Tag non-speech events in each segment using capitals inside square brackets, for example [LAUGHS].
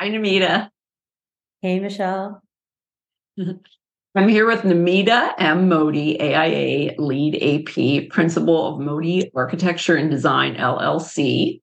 Hi, Namita. Hey, Michelle. [LAUGHS] I'm here with Namita M. Modi, AIA LEED AP, Principal of Modi Architecture and Design LLC.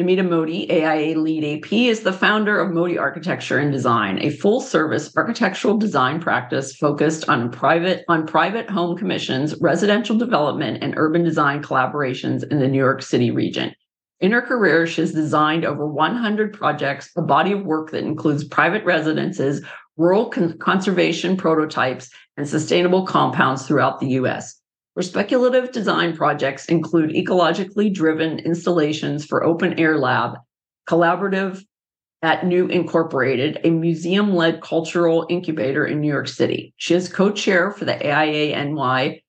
Namita Modi, AIA LEED AP, is the founder of Modi Architecture and Design, a full-service architectural design practice focused on private on private home commissions, residential development, and urban design collaborations in the New York City region. In her career, she has designed over 100 projects, a body of work that includes private residences, rural con- conservation prototypes, and sustainable compounds throughout the US. Her speculative design projects include ecologically driven installations for Open Air Lab, collaborative at New Incorporated, a museum led cultural incubator in New York City. She is co chair for the AIA NY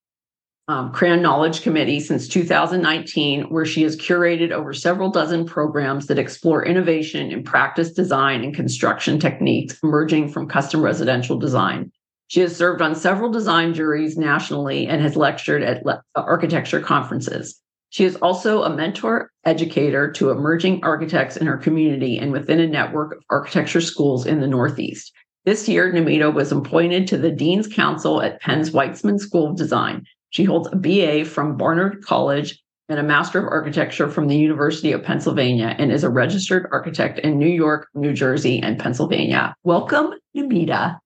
um, CRAN Knowledge Committee since 2019, where she has curated over several dozen programs that explore innovation in practice design and construction techniques emerging from custom residential design. She has served on several design juries nationally and has lectured at le- architecture conferences. She is also a mentor educator to emerging architects in her community and within a network of architecture schools in the Northeast. This year, Namita was appointed to the Dean's Council at Penn's Weitzman School of Design. She holds a BA from Barnard College and a Master of Architecture from the University of Pennsylvania and is a registered architect in New York, New Jersey, and Pennsylvania. Welcome, Namita.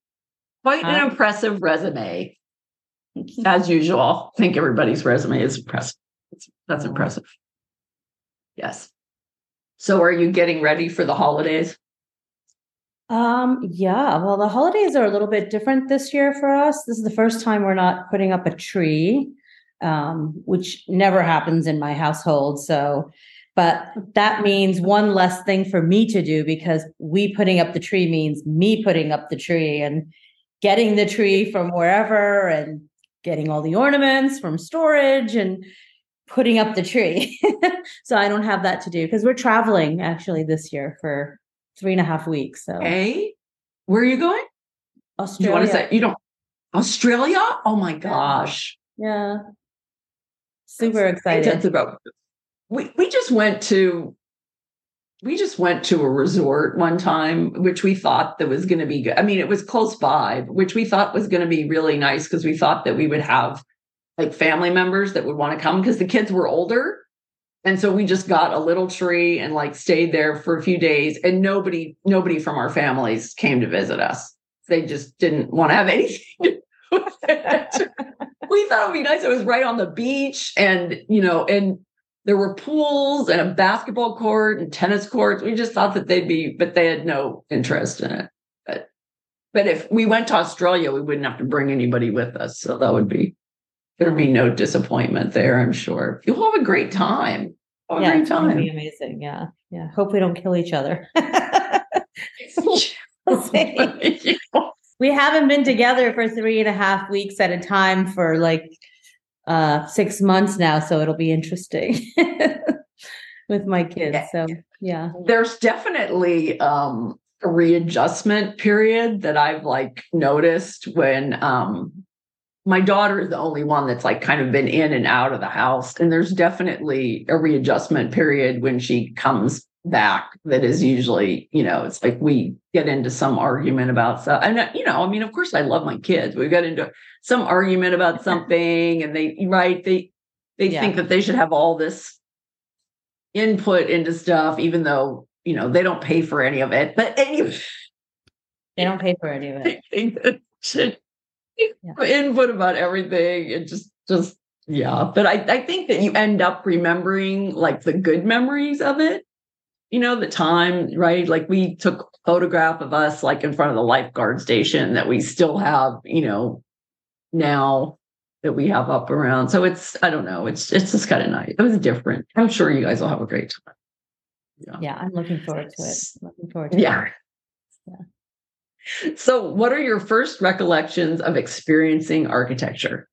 Quite an impressive resume. As usual, I think everybody's resume is impressive. That's impressive. Yes. So are you getting ready for the holidays? Um, yeah, well, the holidays are a little bit different this year for us. This is the first time we're not putting up a tree, um, which never happens in my household. So, but that means one less thing for me to do because we putting up the tree means me putting up the tree and getting the tree from wherever and getting all the ornaments from storage and putting up the tree. [LAUGHS] so I don't have that to do because we're traveling actually this year for three and a half weeks. So, hey, where are you going? Australia. You want to say you don't Australia? Oh my gosh. Yeah. Super excited. About we we just went to we just went to a resort one time, which we thought that was going to be good. I mean, it was close by, which we thought was going to be really nice because we thought that we would have like family members that would want to come because the kids were older. And so we just got a little tree and like stayed there for a few days and nobody nobody from our families came to visit us. They just didn't want to have anything [LAUGHS] we thought it would be nice. It was right on the beach and you know, and there were pools and a basketball court and tennis courts. We just thought that they'd be, but they had no interest in it. But but if we went to Australia, we wouldn't have to bring anybody with us. So that would be there'd be no disappointment there, I'm sure. You'll have a great time. Have a yeah, great time. be amazing. Yeah. Yeah. Hope we don't kill each other. [LAUGHS] [LAUGHS] we haven't been together for three and a half weeks at a time for like uh six months now. So it'll be interesting [LAUGHS] with my kids. So yeah. There's definitely um a readjustment period that I've like noticed when um my daughter is the only one that's like kind of been in and out of the house and there's definitely a readjustment period when she comes back that is usually you know it's like we get into some argument about stuff and uh, you know i mean of course i love my kids we got into some argument about [LAUGHS] something and they right they they Yeah. think that they should have all this input into stuff even though you know they don't pay for any of it but anyway They don't pay for any of it. [LAUGHS] Yeah. [LAUGHS] input about everything and just just yeah. But I, I think that you end up remembering like the good memories of it. You know the time right? Like we took a photograph of us like in front of the lifeguard station that we still have you know now that we have up around. So it's i don't know. It's it's just kind of nice. It was different. I'm sure you guys will have a great time. Yeah. Yeah. I'm looking forward to it. Looking forward to it. So, what are your first recollections of experiencing architecture?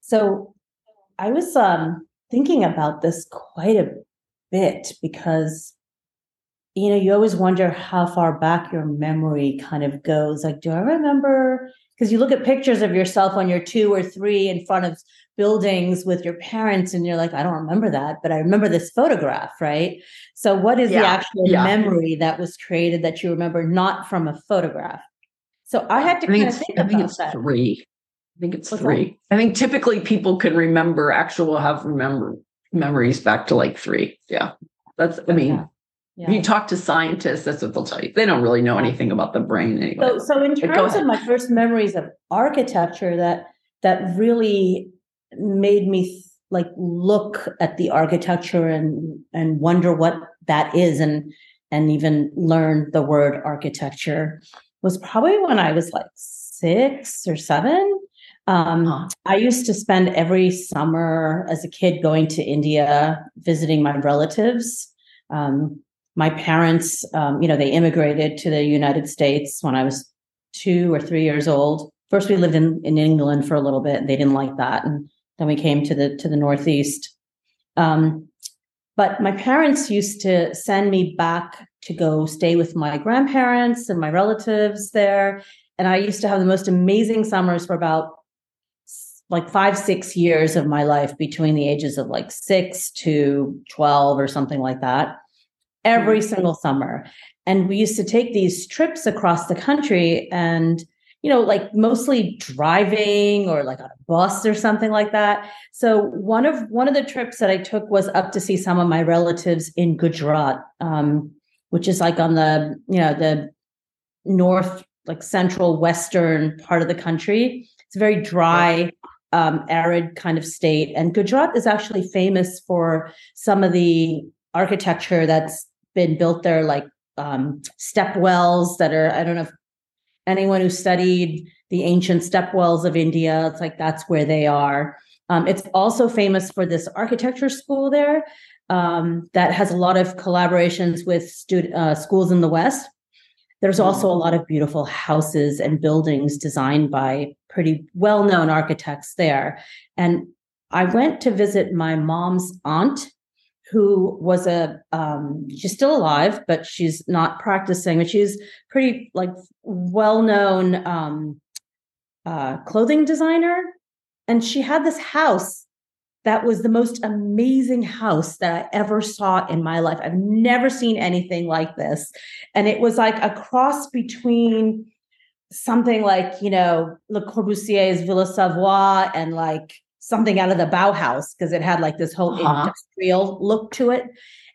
So I was um thinking about this quite a bit because you know, you always wonder how far back your memory kind of goes. Like, do I remember? Because you look at pictures of yourself when you're two or three in front of buildings with your parents and you're like i don't remember that but i remember this photograph right so what is Yeah, the actual yeah. memory that was created that you remember not from a photograph so i had to I think kind of think I think about it's that three. I think it's What's that? three. I think typically people can remember actual have remember memories back to like three. Yeah. That's I mean, Yeah. if you talk to scientists, that's what they'll tell you. They don't really know anything about the brain anyway. So, so in terms of my first memories of architecture, that that really made me like look at the architecture and and wonder what that is, and and even learn the word architecture was probably when I was like six or seven. Um, Huh. I used to spend every summer as a kid going to India, visiting my relatives. Um, my parents, um, you know, they immigrated to the United States when I was two or three years old. First, we lived in, in England for a little bit. They didn't like that, and then we came to the to the Northeast. Um, but my parents used to send me back to go stay with my grandparents and my relatives there, and I used to have the most amazing summers for about like five six years of my life between the ages of like six to 12 or something like that every single summer. And we used to take these trips across the country and you know like mostly driving or like on a bus or something like that. So one of one of the trips that i took was up to see some of my relatives in gujarat um, which is like on the you know the north like central western part of the country. It's a very dry um, arid kind of state. And gujarat is actually famous for some of the architecture that's been built there like um, step wells that are i don't know if anyone who studied the ancient step wells of india it's like that's where they are. Um, it's also famous for this architecture school there um, that has a lot of collaborations with stud- uh, schools in the west. There's also a lot of beautiful houses and buildings designed by pretty well-known architects there. And i went to visit my mom's aunt who was a um, she's still alive but she's not practicing but she's pretty like well-known um, uh, clothing designer. And she had this house that was the most amazing house that i ever saw in my life. I've never seen anything like this. And it was like a cross between something like you know le corbusier's villa savoie and like something out of the bauhaus because it had like this whole Uh-huh. industrial look to it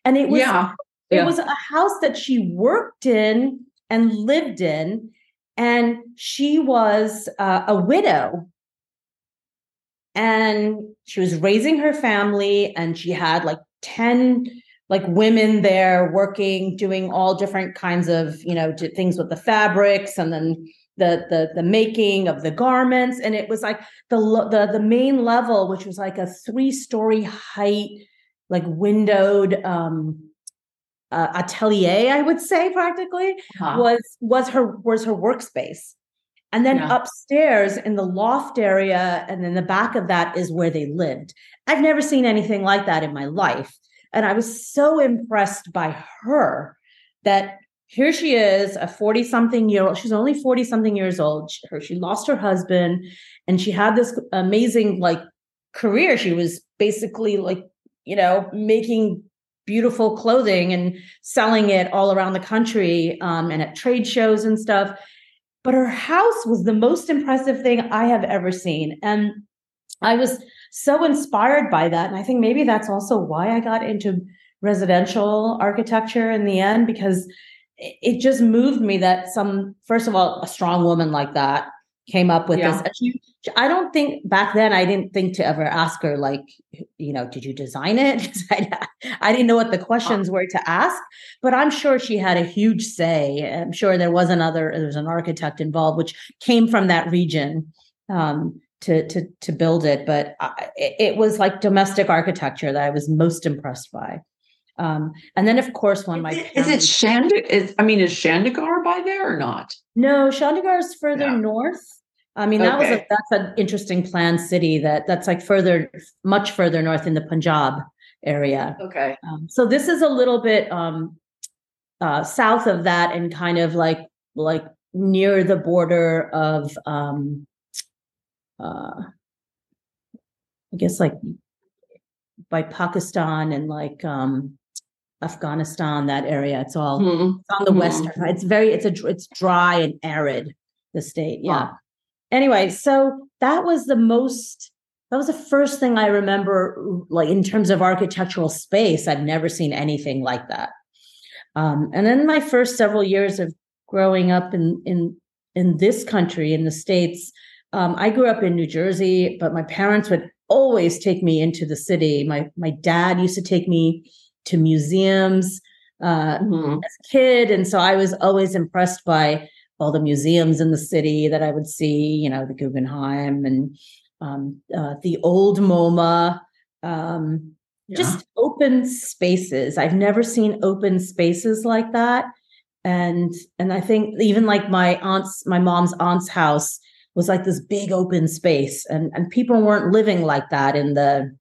and it was yeah. it yeah. was a house that she worked in and lived in and she was uh, a widow and she was raising her family and she had like 10 like women there working doing all different kinds of you know things with the fabrics and then the the the making of the garments and it was like the the the main level which was like a three story height like windowed um uh, atelier i would say practically Huh. was was her was her workspace and then Yeah. upstairs in the loft area and then the back of that is where they lived i've never seen anything like that in my life and i was so impressed by her that here she is a 40 something year old she's only 40 something years old she, her, she lost her husband and she had this amazing like career she was basically like you know making beautiful clothing and selling it all around the country um, and at trade shows and stuff but her house was the most impressive thing I have ever seen. And I was so inspired by that. And I think maybe that's also why I got into residential architecture in the end, because it just moved me that some, first of all, a strong woman like that came up with Yeah. this. She- I don't think back then I didn't think to ever ask her, like, you know, did you design it [LAUGHS] I, I didn't know what the questions were to ask but I'm sure she had a huge say. I'm sure there was another, there was an architect involved, which came from that region um, to to to build it. But I, it was like domestic architecture that I was most impressed by. Um, and then, of course, when my is, it? Is I mean, is Chandigarh by there or not? no, Chandigarh is further north. I mean, that was a, that's an interesting planned city that that's like further, much further north in the Punjab area. Okay. Um, so this is a little bit um, uh, south of that and kind of like like near the border of um, uh, I guess like by Pakistan and like um Afghanistan, that area. It's all Mhm. it's on the Mhm. western. It's very it's a it's dry and arid. The state, yeah. Wow. Anyway, so that was the most. That was the first thing I remember, like in terms of architectural space. I've never seen anything like that. Um, and then my first several years of growing up in in in this country in the states, um, I grew up in New Jersey, but my parents would always take me into the city. My my dad used to take me to museums uh, Mhm. as a kid, and so I was always impressed by all the museums in the city that I would see. You know, the Guggenheim and um, uh, the old MoMA. Um, Yeah. just open spaces. I've never seen open spaces like that. And and I think even like my aunt's my mom's aunt's house was like this big open space and and people weren't living like that in the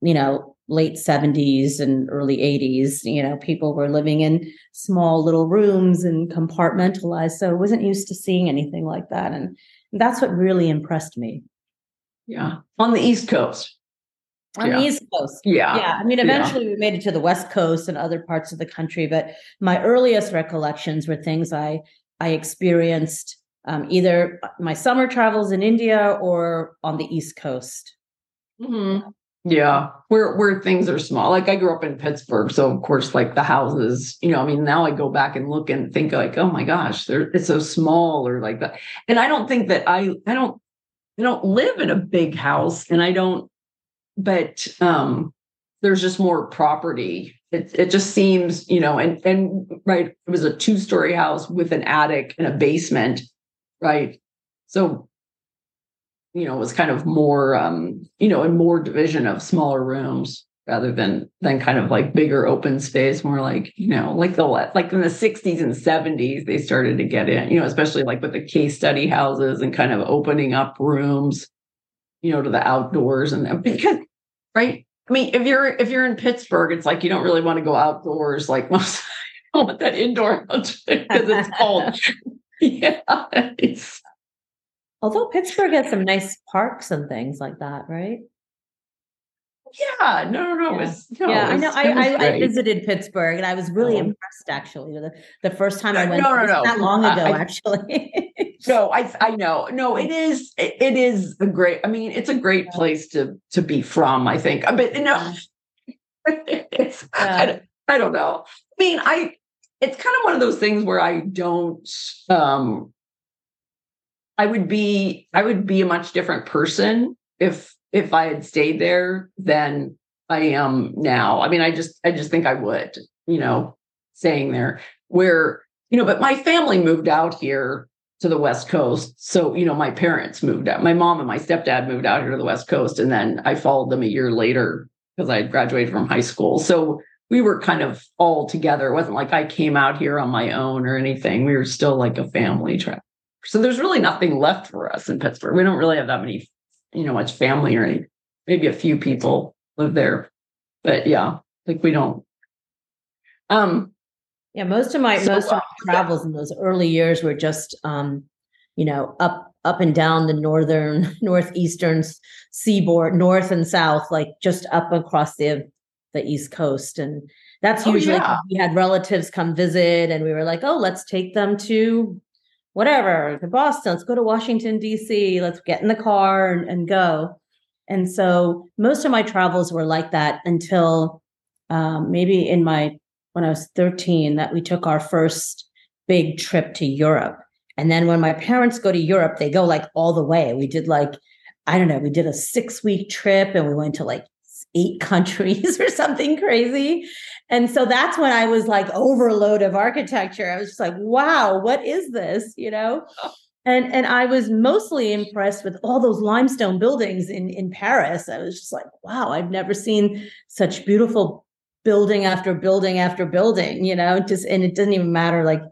you know late 70s and early 80s you know people were living in small little rooms and compartmentalized so I wasn't used to seeing anything like that and that's what really impressed me yeah. On the East Coast. on Yeah. the east coast Yeah. yeah i mean Yeah. eventually we made it to the west coast and other parts of the country but my earliest recollections were things i i experienced um, either my summer travels in india or on the east coast Mhm. Yeah, where where things are small. Like I grew up in Pittsburgh, so of course, like the houses, you know, I mean, now I go back and look and think like, oh my gosh, they're it's so small or like that. And I don't think that I I don't I don't live in a big house, and I don't. But um, there's just more property. It it just seems, you know, and and right, it was a two story house with an attic and a basement, right? So you know, it was kind of more, um, you know, in more division of smaller rooms rather than than kind of like bigger open space. More like, you know, like the like in the '60s and '70s, they started to get in, you know, especially like with the case study houses and kind of opening up rooms, you know, to the outdoors and because, right. I mean, if you're if you're in Pittsburgh, it's like you don't really want to go outdoors like [LAUGHS] most. I don't want that indoor [LAUGHS] because it's cold. [LAUGHS] yeah, it's although pittsburgh has some nice parks and things like that right Yeah, no, no, no. Yeah. Was, no, yeah it i know I, I, I visited pittsburgh and i was really Oh. impressed actually the, the first time i uh, went no, no, no. that long I- ago I- actually [LAUGHS] No, I, I know. No, it is. It, it is a great. I mean, it's a great place to to be from. I think. Uh, but no, [LAUGHS] it's. I, Yeah. don't- I don't know. I mean, I. It's kind of one of those things where I don't. um I would be. I would be a much different person if if I had stayed there than I am now. I mean, I just. I just think I would. You know, staying there where you know. But my family moved out here to the West Coast. So, you know, my parents moved out. My mom and my stepdad moved out here to the West Coast. And then I followed them a year later because I had graduated from high school. So we were kind of all together. It wasn't like I came out here on my own or anything. We were still like a family trip. So there's really nothing left for us in Pittsburgh. We don't really have that many, you know, much family or anything. Maybe a few people live there. But yeah, like we don't. Um, Yeah, most of my So, most of my travels in those early years were just um, you know, up up and down the northern [LAUGHS] northeastern seaboard, north and south, like just up across the the east coast. And that's Oh, usually yeah. we had relatives come visit and we were like, oh, let's take them to whatever, to Boston, let's go to Washington, DC, let's get in the car and, and go. And so most of my travels were like that until um, maybe in my when I was 13 that we took our first big trip to Europe. And then when my parents go to Europe, they go like all the way. We did like, I don't know, we did a six week trip and we went to like eight countries [LAUGHS] or something crazy. And so that's when I was like overload of architecture. I was just like, wow, what is this? You know? And and I was mostly impressed with all those limestone buildings in in Paris. I was just like, wow, I've never seen such beautiful building after building after building, you know, just and it doesn't even matter like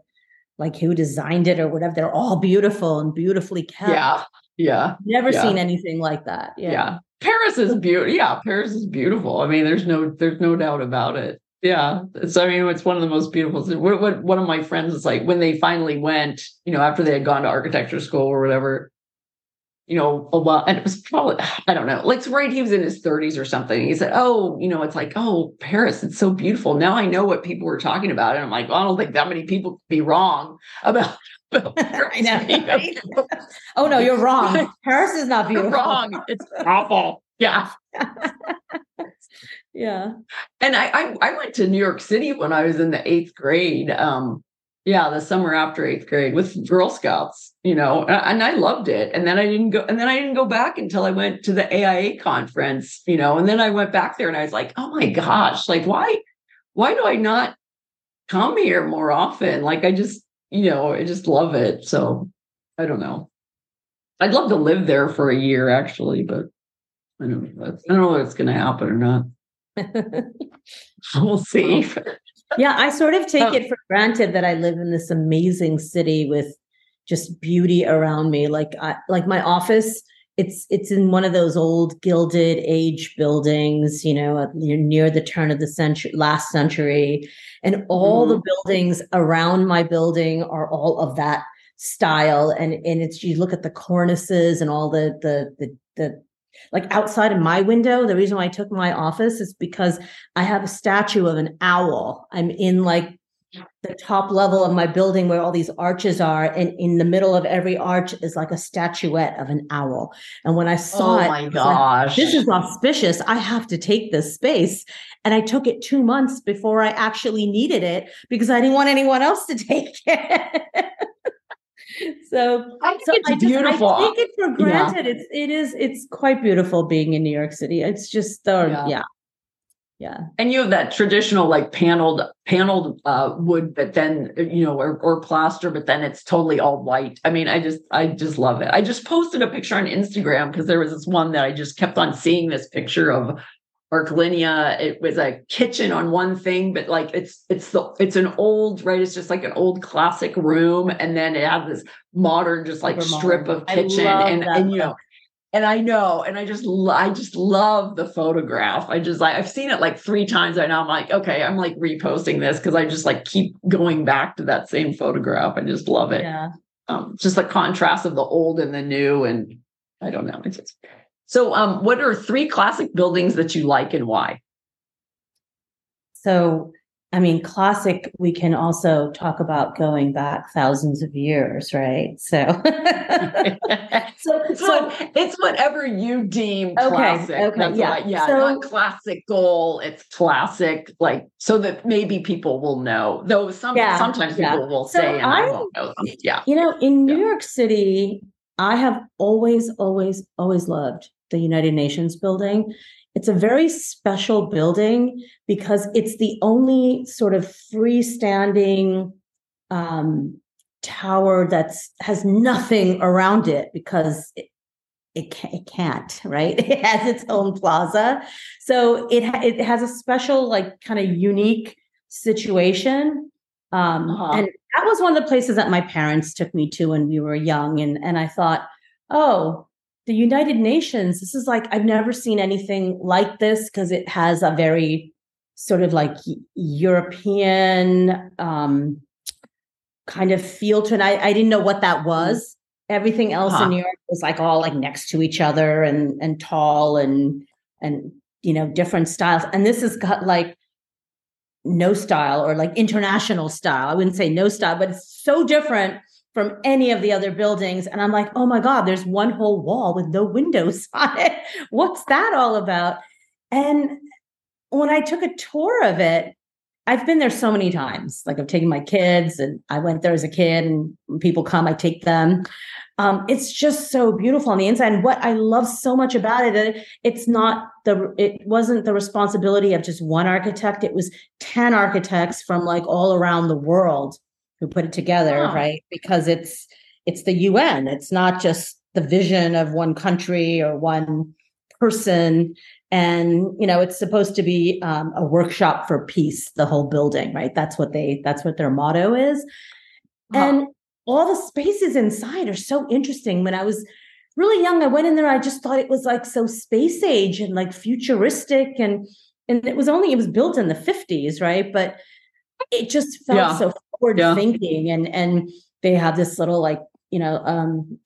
like who designed it or whatever. They're all beautiful and beautifully kept. yeah, yeah. Never yeah. seen anything like that. yeah. Yeah. Paris is beautiful. Yeah, Paris is beautiful. I mean, there's no there's no doubt about it. Yeah, So I mean, it's one of the most beautiful. What, what one of my friends is like when they finally went, you know, after they had gone to architecture school or whatever. you know, a while, and it was probably, [SIGHS] I don't know, like right, he was in his 30s or something. He said, Oh, you know, it's like, oh, Paris, it's so beautiful. Now I know what people were talking about. And I'm like, well, I don't think that many people could be wrong about. [LAUGHS] [LAUGHS] I know. [LAUGHS] Right? oh no, you're wrong. Paris is not beautiful. You're wrong. It's awful. Yeah. yeah. And I, I I went to New York City when I was in the eighth grade. Um, yeah, the summer after eighth grade with Girl Scouts, you know, and I loved it. And then I didn't go, and then I didn't go back until I went to the AIA conference, you know, and then I went back there and I was like, oh my gosh, like why, why do I not come here more often? Like I just, you know, I just love it. So I don't know. I'd love to live there for a year actually, but I don't know. I don't know if it's going to happen or not. [LAUGHS] we'll see. yeah, I sort of take oh. it for granted that I live in this amazing city with just beauty around me. Like I, like my office, it's it's in one of those old gilded age buildings, you know, near the turn of the century, last century, and all mm-hmm. the buildings around my building are all of that style. And and it's you look at the cornices and all the the the the like outside of my window the reason why i took my office is because i have a statue of an owl i'm in like the top level of my building where all these arches are and in the middle of every arch is like a statuette of an owl and when i saw oh it my gosh like, this is auspicious i have to take this space and i took it two months before i actually needed it because i didn't want anyone else to [LAUGHS] take it [LAUGHS] so I think so it's I just, beautiful. I take it for granted. Yeah. It's it is it's quite beautiful being in New York City. It's just uh, yeah. yeah. Yeah. And you have that traditional like paneled paneled uh, wood, but then you know, or, or plaster, but then it's totally all white. I mean, I just I just love it. I just posted a picture on Instagram because there was this one that I just kept on seeing this picture of Arclinea. It was a kitchen on one thing, but like it's it's the it's an old right. It's just like an old classic room, and then it had this modern, just like strip modern. of kitchen, and and you know, and I know, and I just I just love the photograph. I just like I've seen it like three times right now. I'm like, okay, I'm like reposting this because I just like keep going back to that same photograph. I just love it. Yeah. Um, just the contrast of the old and the new, and I don't know. It's just so, um, what are three classic buildings that you like and why? So, I mean, classic, we can also talk about going back thousands of years, right? So, [LAUGHS] so, it's, so what, it's whatever you deem classic. Okay, That's yeah. Why, yeah, so, not classic goal. It's classic, like, so that maybe people will know, though some, yeah, sometimes yeah. people will so say, and I, I won't know them. Yeah. You know, in New. York City, I have always, always, always loved the United Nations building. It's a very special building because it's the only sort of freestanding um, tower that's has nothing around it because it, it, it can't [LAUGHS] right it has its own plaza so it ha- it has a special like kind of unique situation um, uh-huh. and that was one of the places that my parents took me to when we were young and and I thought oh the United Nations, this is like, I've never seen anything like this because it has a very sort of like European um, kind of feel to it. I, I didn't know what that was. Everything else huh. in New York was like all like next to each other and and tall and and you know different styles. And this has got like no style or like international style. I wouldn't say no style, but it's so different from any of the other buildings. And I'm like, oh my God, there's one whole wall with no windows [LAUGHS] on it. What's that all about? And when I took a tour of it, I've been there so many times. Like I've taken my kids and I went there as a kid and people come, I take them. Um, it's just so beautiful on the inside. And what I love so much about it, it's not the, it wasn't the responsibility of just one architect. It was 10 architects from like all around the world who put it together, right? Because it's it's the UN. It's not just the vision of one country or one person. And you know, it's supposed to be um, a workshop for peace. The whole building, right? That's what they. That's what their motto is. Oh. And all the spaces inside are so interesting. When I was really young, I went in there. I just thought it was like so space age and like futuristic, and and it was only it was built in the fifties, right? But it just felt yeah. so forward yeah. thinking and and they have this little like you know um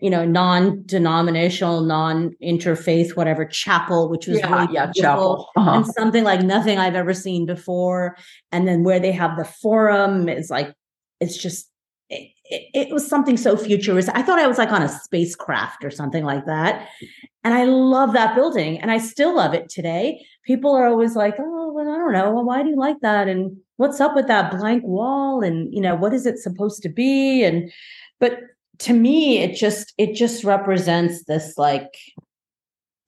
you know, non-denominational, non-interfaith, whatever chapel, which was yeah, really yeah, chapel. Uh-huh. and something like nothing I've ever seen before. And then where they have the forum is like, it's just, it, it, was something so futuristic. I thought I was like on a spacecraft or something like that. And I love that building and I still love it today. People are always like, oh, well, I don't know. Well, why do you like that? And what's up with that blank wall? And, you know, what is it supposed to be? And, but to me, it just, it just represents this like,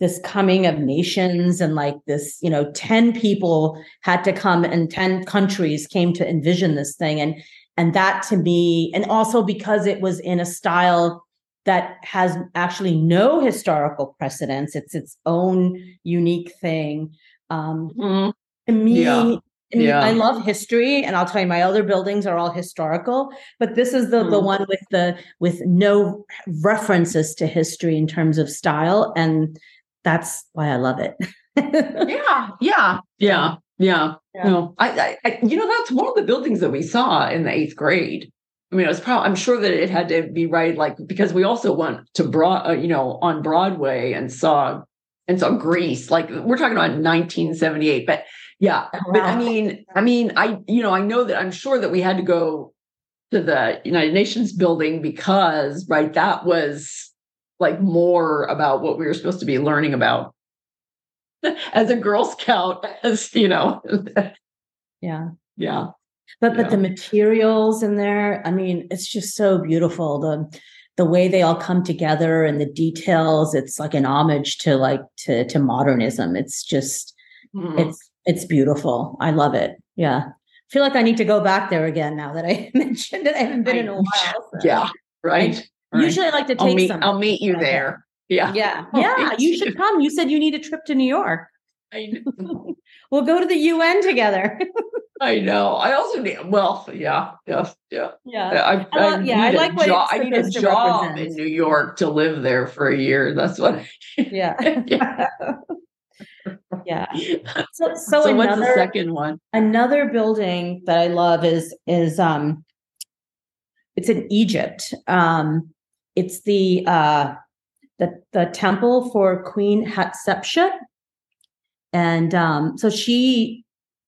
this coming of nations and like this, you know, 10 people had to come and 10 countries came to envision this thing. And, and that to me, and also because it was in a style that has actually no historical precedence, it's its own unique thing. Um, Mhm. to me, Yeah. I, Yeah. I love history, and I'll tell you, my other buildings are all historical, but this is the the Mm. one with the with no references to history in terms of style, and that's why I love it. [LAUGHS] yeah, yeah, yeah, yeah. Yeah. No, I, I, I, you know, that's one of the buildings that we saw in the eighth grade. I mean, it was probably. I'm sure that it had to be right, like because we also went to Broad, uh, you know, on Broadway and saw and saw Grease. Like we're talking about 1978, but yeah. But I mean, I mean, I, you know, I know that I'm sure that we had to go to the United Nations building because, right, that was like more about what we were supposed to be learning about [LAUGHS] as a Girl Scout, as you know, yeah. yeah, but but the materials in there i mean it's just so beautiful the the way they all come together and the details it's like an homage to like to to modernism it's just Mhm. it's it's beautiful i love it yeah i feel like i need to go back there again now that i [LAUGHS] mentioned it i haven't been in a [LAUGHS] while so. yeah, right. right. usually i like to I'll take meet, I'll meet you there. Yeah, yeah I'll [LAUGHS] yeah you should come you said you need a trip to new york I know. [LAUGHS] we'll go to the un together I know. I also need. Well, yeah, yeah, yeah. yeah I, I love- yeah, I like what job. I need a job represent. in New York to live there for a year. That's what. [LAUGHS] yeah yeah. yeah so, so, So, what's the second one? another building that I love is is um it's in Egypt. Um it's the uh the the temple for Queen Hatshepsut. And um so she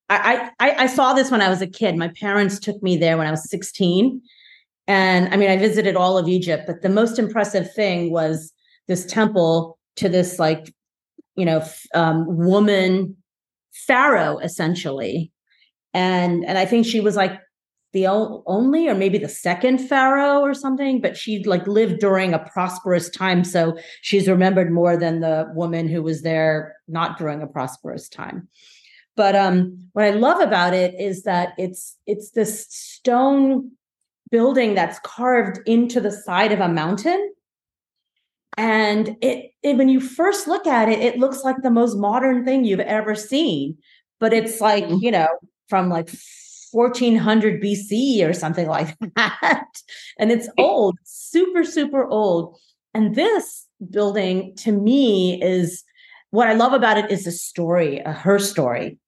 I, I I saw this when I was a kid. My parents took me there when I was 16. And I mean I visited all of Egypt, but the most impressive thing was this temple to this like you know f- um, woman pharaoh essentially and and i think she was like the only or maybe the second pharaoh or something but she like lived during a prosperous time so she's remembered more than the woman who was there not during a prosperous time but um what i love about it is that it's it's this stone building that's carved into the side of a mountain and it, it when you first look at it it looks like the most modern thing you've ever seen but it's like Mhm. you know from like 1400 bc or something like [LAUGHS] that. And it's old super super old. And this building to me is what i love about it is a story uh, her story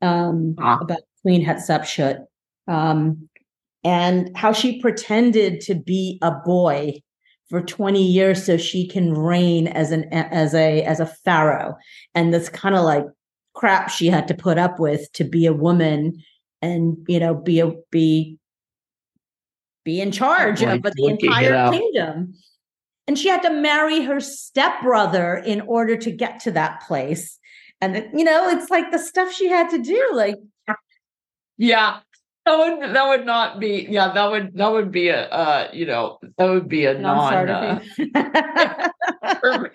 um, Ah. about queen hatshepsut um, and how she pretended to be a boy for 20 years so she can reign as an as a as a pharaoh. And this kind of like crap she had to put up with to be a woman and you know be a be be in charge of the entire kingdom and she had to marry her stepbrother in order to get to that place and you know it's like the stuff she had to do like Yeah, that would that would not be. Yeah, that would that would be a uh, you know that would be a non. Uh, non-starter [LAUGHS]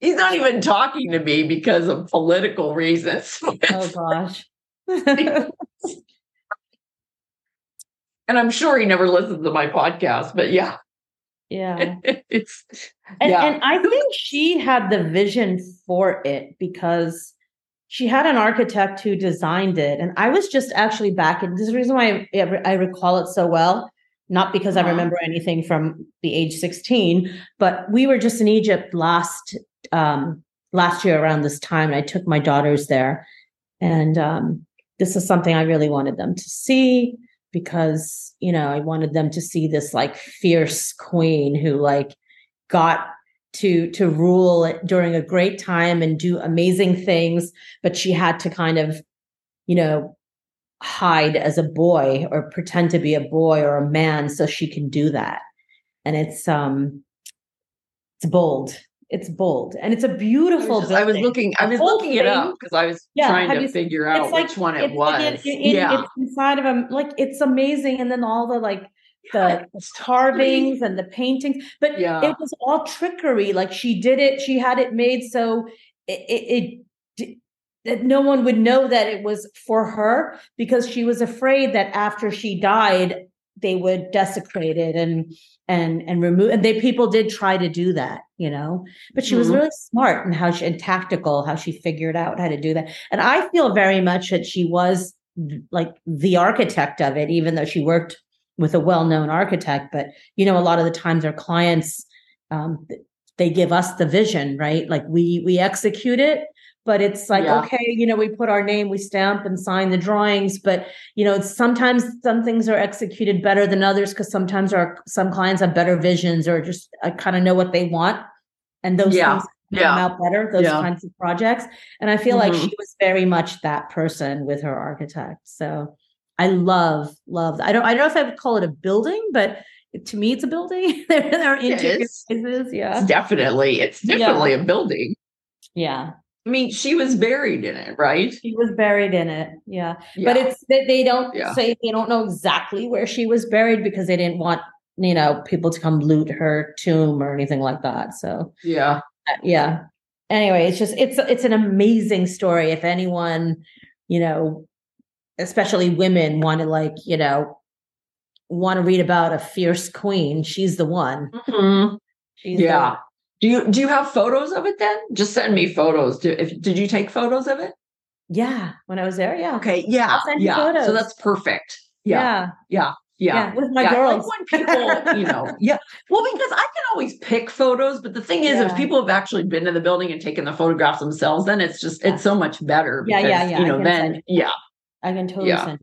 he's not even talking to me because of political reasons. [LAUGHS] oh gosh [LAUGHS] and I'm sure he never listens to my podcast, but yeah, yeah [LAUGHS] it's And, yeah. and I think she had the vision for it because she had an architect who designed it. And I was just actually back, and this is the reason why I, I recall it so well, not because I Uh-huh. remember anything from the age 16, but we were just in Egypt last um, last year around this time, and I took my daughters there. And um, this is something I really wanted them to see. because you know I wanted them to see this like fierce queen who like got to to rule during a great time and do amazing things but she had to kind of you know hide as a boy or pretend to be a boy or a man so she can do that and it's um it's bold it's bold and it's a beautiful I was, just, I was looking I was looking it up because I was Yeah, trying to figure out like- which one it was. it- it- yeah. it's inside of them like it's amazing and then all the like the It's carvings and the paintings but Yeah. it was all trickery like she did it she had it made so it, it, it that no one would know that it was for her because she was afraid that after she died they would desecrate it and and and remove and they people did try to do that you know? But she was Mhm. really smart and how she and tactical how she figured out how to do that. And i feel very much that she was like the architect of it even though she worked with a well-known architect. But you know a lot of the times our clients um, they give us the vision right? Like we we execute it but it's like Yeah. okay you know we put our name we stamp and sign the drawings but you know sometimes some things are executed better than others because sometimes our some clients have better visions or just uh, kind of know what they want and those Yeah. things come Yeah. out better those kinds of projects and i feel like Mhm. she was very much that person with her architect so i love love i don't i don't know if i would call it a building but to me it's a building [LAUGHS] there are intricate spaces yeah It's definitely it's definitely a building. yeah I mean, she was buried in it, right? she was buried in it yeah Yeah. but it's that they don't Yeah. say they don't know exactly where she was buried because they didn't want you know people to come loot her tomb or anything like that so yeah. uh, yeah anyway it's just it's it's an amazing story if anyone you know especially women want to like you know want to read about a fierce queen she's the one Mhm. she's the Yeah. one. Do you do you have photos of it then? Just send me photos. Do, if, did you take photos of it? yeah when i was there yeah Okay. Yeah. I'll send you yeah. So that's perfect. Yeah. yeah Yeah. Yeah. yeah, with my Yeah, girls Like when people, you know, [LAUGHS] yeah. Well, because I can always pick photos, but the thing is, if people have actually been to the building and taken the photographs themselves, then it's just it's so much better. Yeah, yeah, yeah, You know, then send yeah, I can totally send.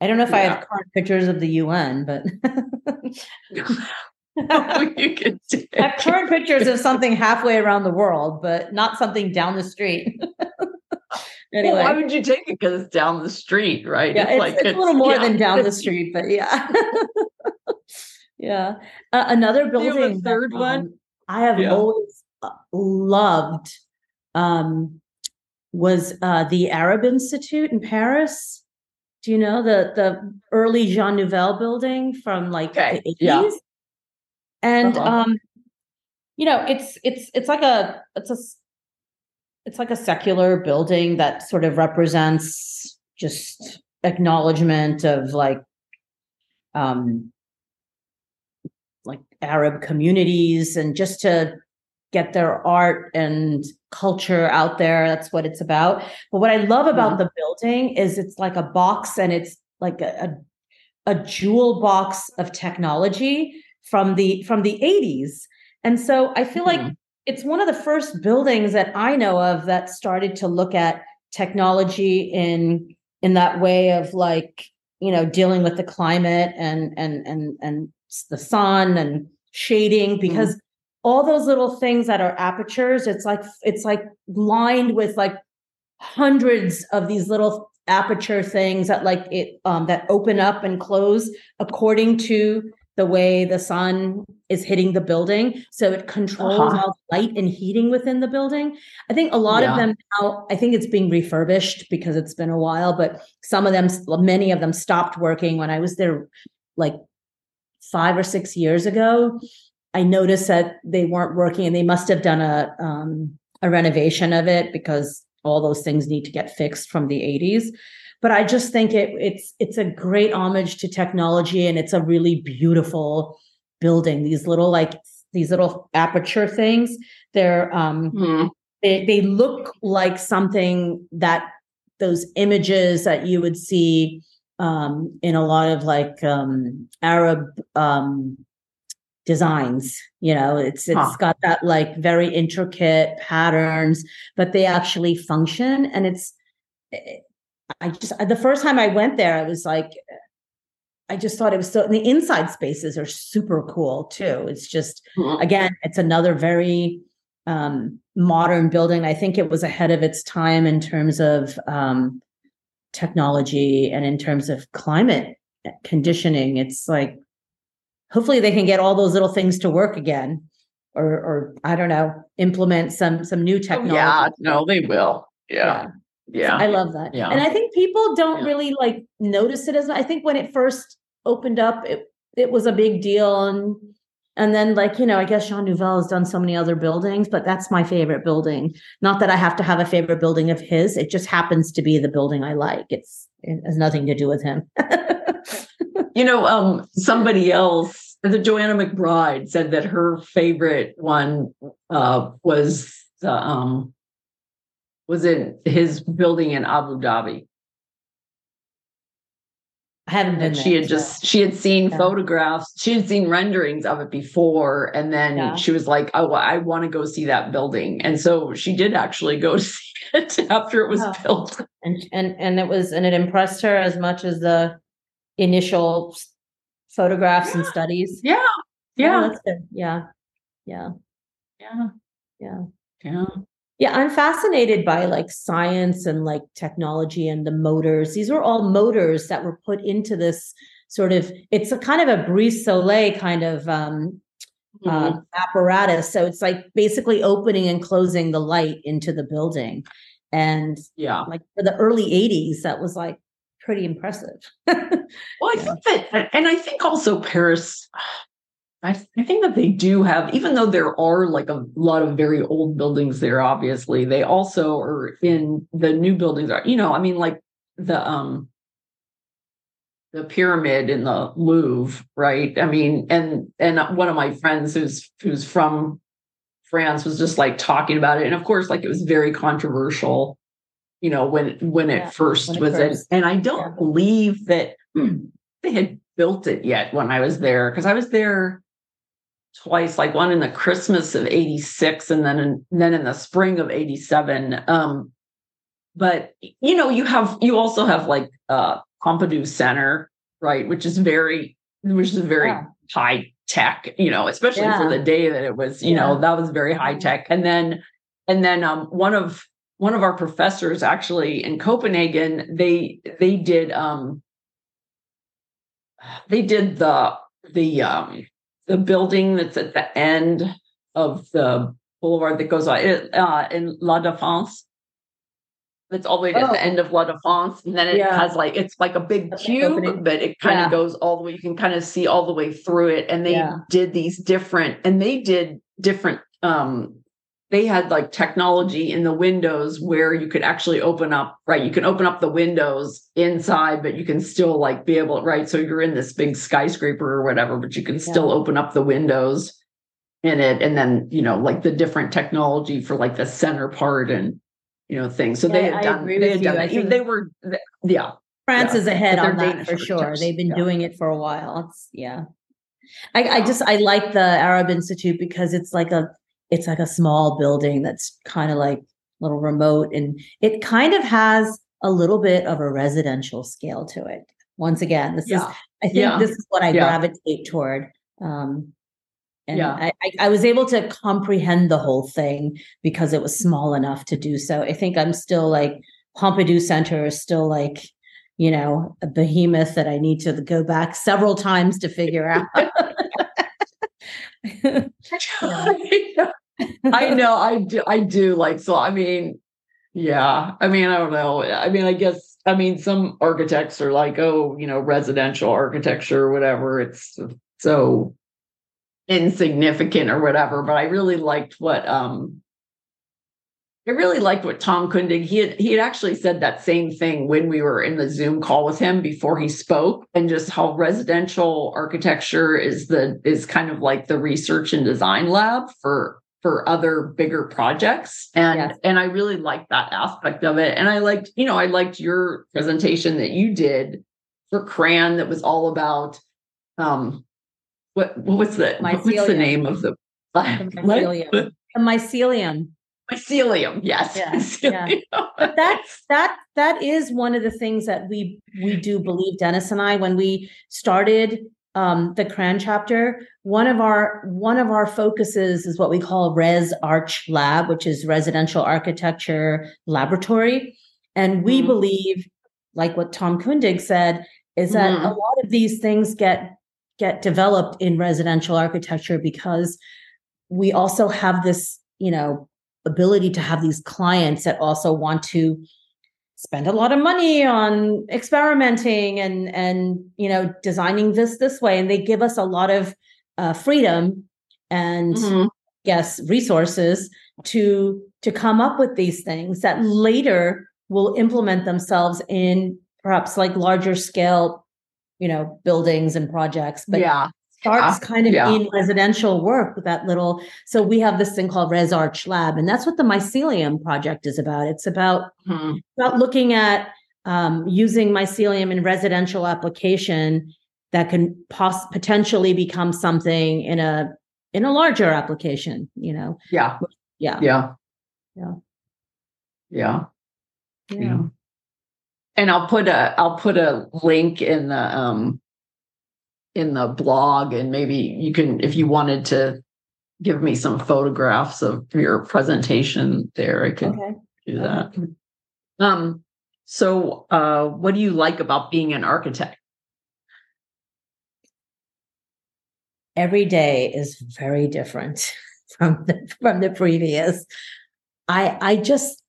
I don't know if I have current pictures of the UN, but [LAUGHS] [LAUGHS] [LAUGHS] [LAUGHS] you can take. have current pictures of something halfway around the world, but not something down the street. anyway, [LAUGHS] Well, why would you take it? Because it's down the street, right? yeah, it's, it's a little more yeah. than down the street, but yeah, yeah. Uh, another Do building, that, third one? um, I have Yeah. always uh, loved um, was uh, the Arab Institute in Paris. Do you know the the early Jean Nouvel building from like Okay, the yeah. And Uh-huh. um, you know, it's it's it's like a it's a it's like a secular building that sort of represents just acknowledgement of like um like Arab communities and just to get their art and culture out there. That's what it's about. But what I love about the building is it's like a box and it's like a, a, a jewel box of technology from the from the 80s. And so I feel like Mhm. it's one of the first buildings that I know of that started to look at technology in in that way of like, you know, dealing with the climate and and and and the sun and shading because all those little things that are apertures it's like it's like lined with like hundreds of these little aperture things that like it um that open up and close according to the way the sun is hitting the building so it controls Uh-huh. all the light and heating within the building i think a lot Yeah. of them now i think it's being refurbished because it's been a while but some of them many of them stopped working when i was there like five or six years ago i noticed that they weren't working and they must have done a um, a renovation of it because all those things need to get fixed from the 80s but i just think it it's it's a great homage to technology and it's a really beautiful building these little like these little aperture things they're um Mhm. they, they look like something that those images that you would see um, in a lot of like um, Arab um, designs. You know, it's it's Huh. got that like very intricate patterns, but they actually function. And it's, I just the first time I went there, I was like, I just thought it was so, and the inside spaces are super cool too. It's just, Mhm. again, it's another very um, modern building. I think it was ahead of its time in terms of um, technology and in terms of climate conditioning. It's like, hopefully they can get all those little things to work again or, or I don't know, implement some, some new Oh, technology. yeah, no, they will. Yeah. Yeah. I love that. Yeah. And I think people don't Yeah. really like notice it as I think when it first opened up, it it was a big deal and and then like, you know, I guess Jean Nouvel has done so many other buildings, but that's my favorite building. Not that I have to have a favorite building of his. It just happens to be the building I like. It's it has nothing to do with him. [LAUGHS] You know, um, somebody else, the Joanna McBride said that her favorite one uh was the um was in his building in Abu Dhabi. I haven't been she had so- just she had seen Yeah. photographs, she had seen renderings of it before, and then Yeah. she was like, "Oh, I want to go see that building." And so she did actually go [LAUGHS] see it after it was Oh. built. and and and it was and it impressed her as much as the initial photographs and studies. Yeah, Oh, yeah, good. Yeah. Yeah. yeah, Yeah. yeah. Yeah, I'm fascinated by like science and like technology and the motors. These were all motors that were put into this sort of it's a kind of a brise soleil kind of um Mhm. uh, apparatus. So it's like basically opening and closing the light into the building. And yeah. like for the early 80s, that was like pretty impressive. [LAUGHS] Well, I think that, and I think also Paris, I, I think that they do have, even though there are like a lot of very old buildings there, obviously, they also are in the new buildings are, you know, I mean, like the, um, the pyramid in the Louvre, right? I mean, and and one of my friends who's who's from France was just like talking about it, and of course, like it was very controversial, you know, when when it Yeah, first when it was in, and I don't yeah. believe that [CLEARS THROAT] they had built it yet when I was there because I was there twice, like one in the Christmas of '86 and then in, then in the spring of '87. Um, but you know, you have you also have like uh Pompidou Center, right, which is very which is very Yeah. high tech, you know, especially for the day that it was, you know, that was very high tech. And then and then um one of one of our professors actually in Copenhagen, they they did um they did the the um the building that's at the end of the boulevard that goes on uh, in La Défense. That's all the way at Oh. the end of La Défense, and then it Yeah. has like it's like a big cube, but it kind of Yeah. goes all the way. You can kind of see all the way through it, and they Yeah. did these different, and they did different. um They had like technology in the windows where you could actually open up, right? You can open up the windows inside, but you can still like be able, right? So you're in this big skyscraper or whatever, but you can still open up the windows in it and then you know like the different technology for like the center part and you know things so they Yeah, had I done they had done you. I that. they were yeah France Yeah. is ahead on that for sure. They've been Yeah. doing it for a while. It's yeah. I, I just I like the Arab Institute because it's like a it's like a small building that's kind of like a little remote and it kind of has a little bit of a residential scale to it. Once again, this is i think Yeah. this is what I Yeah. gravitate toward. Um, and Yeah. I, I, I was able to comprehend the whole thing because it was small enough to do so. I think I'm still like Pompidou Center is still like, you know, a behemoth that I need to go back several times to figure [LAUGHS] out. [LAUGHS] i [LAUGHS] know i do i do like so i mean yeah i mean i don't know i mean i guess i mean some architects are like oh you know residential architecture or whatever it's so insignificant or whatever but i really liked what um I really liked what Tom Kundig he had he had actually said that same thing when we were in the Zoom call with him before he spoke and just how residential architecture is the is kind of like the research and design lab for for other bigger projects and Yes. and I really liked that aspect of it and I liked you know I liked your presentation that you did for Cran that was all about um what what was the what's the name of the mycelium. [LAUGHS] the mycelium. Mycelium, yes. Yeah, [LAUGHS] mycelium. but that's that that is one of the things that we we do believe dennis and i when we started um, the cran chapter one of our one of our focuses is what we call res arch lab which is residential architecture laboratory and we Mhm. believe like what tom kundig said is that Mhm. a lot of these things get get developed in residential architecture because we also have this you know ability to have these clients that also want to spend a lot of money on experimenting and and you know designing this this way and they give us a lot of uh, freedom and Mhm. yes resources to to come up with these things that later will implement themselves in perhaps like larger scale you know buildings and projects but yeah. Starts kind of yeah. in residential work with that little so we have this thing called res arch lab and that's what the mycelium project is about it's about Mhm. about looking at um, using mycelium in residential application that can pos- potentially become something in a in a larger application you know Yeah. yeah Yeah. Yeah. Yeah. yeah, Yeah. And I'll put a I'll put a link in the um in the blog and maybe you can if you wanted to give me some photographs of your presentation there I could okay do that. Um so uh what do you like about being an architect? every day is very different [LAUGHS] from the from the previous i i just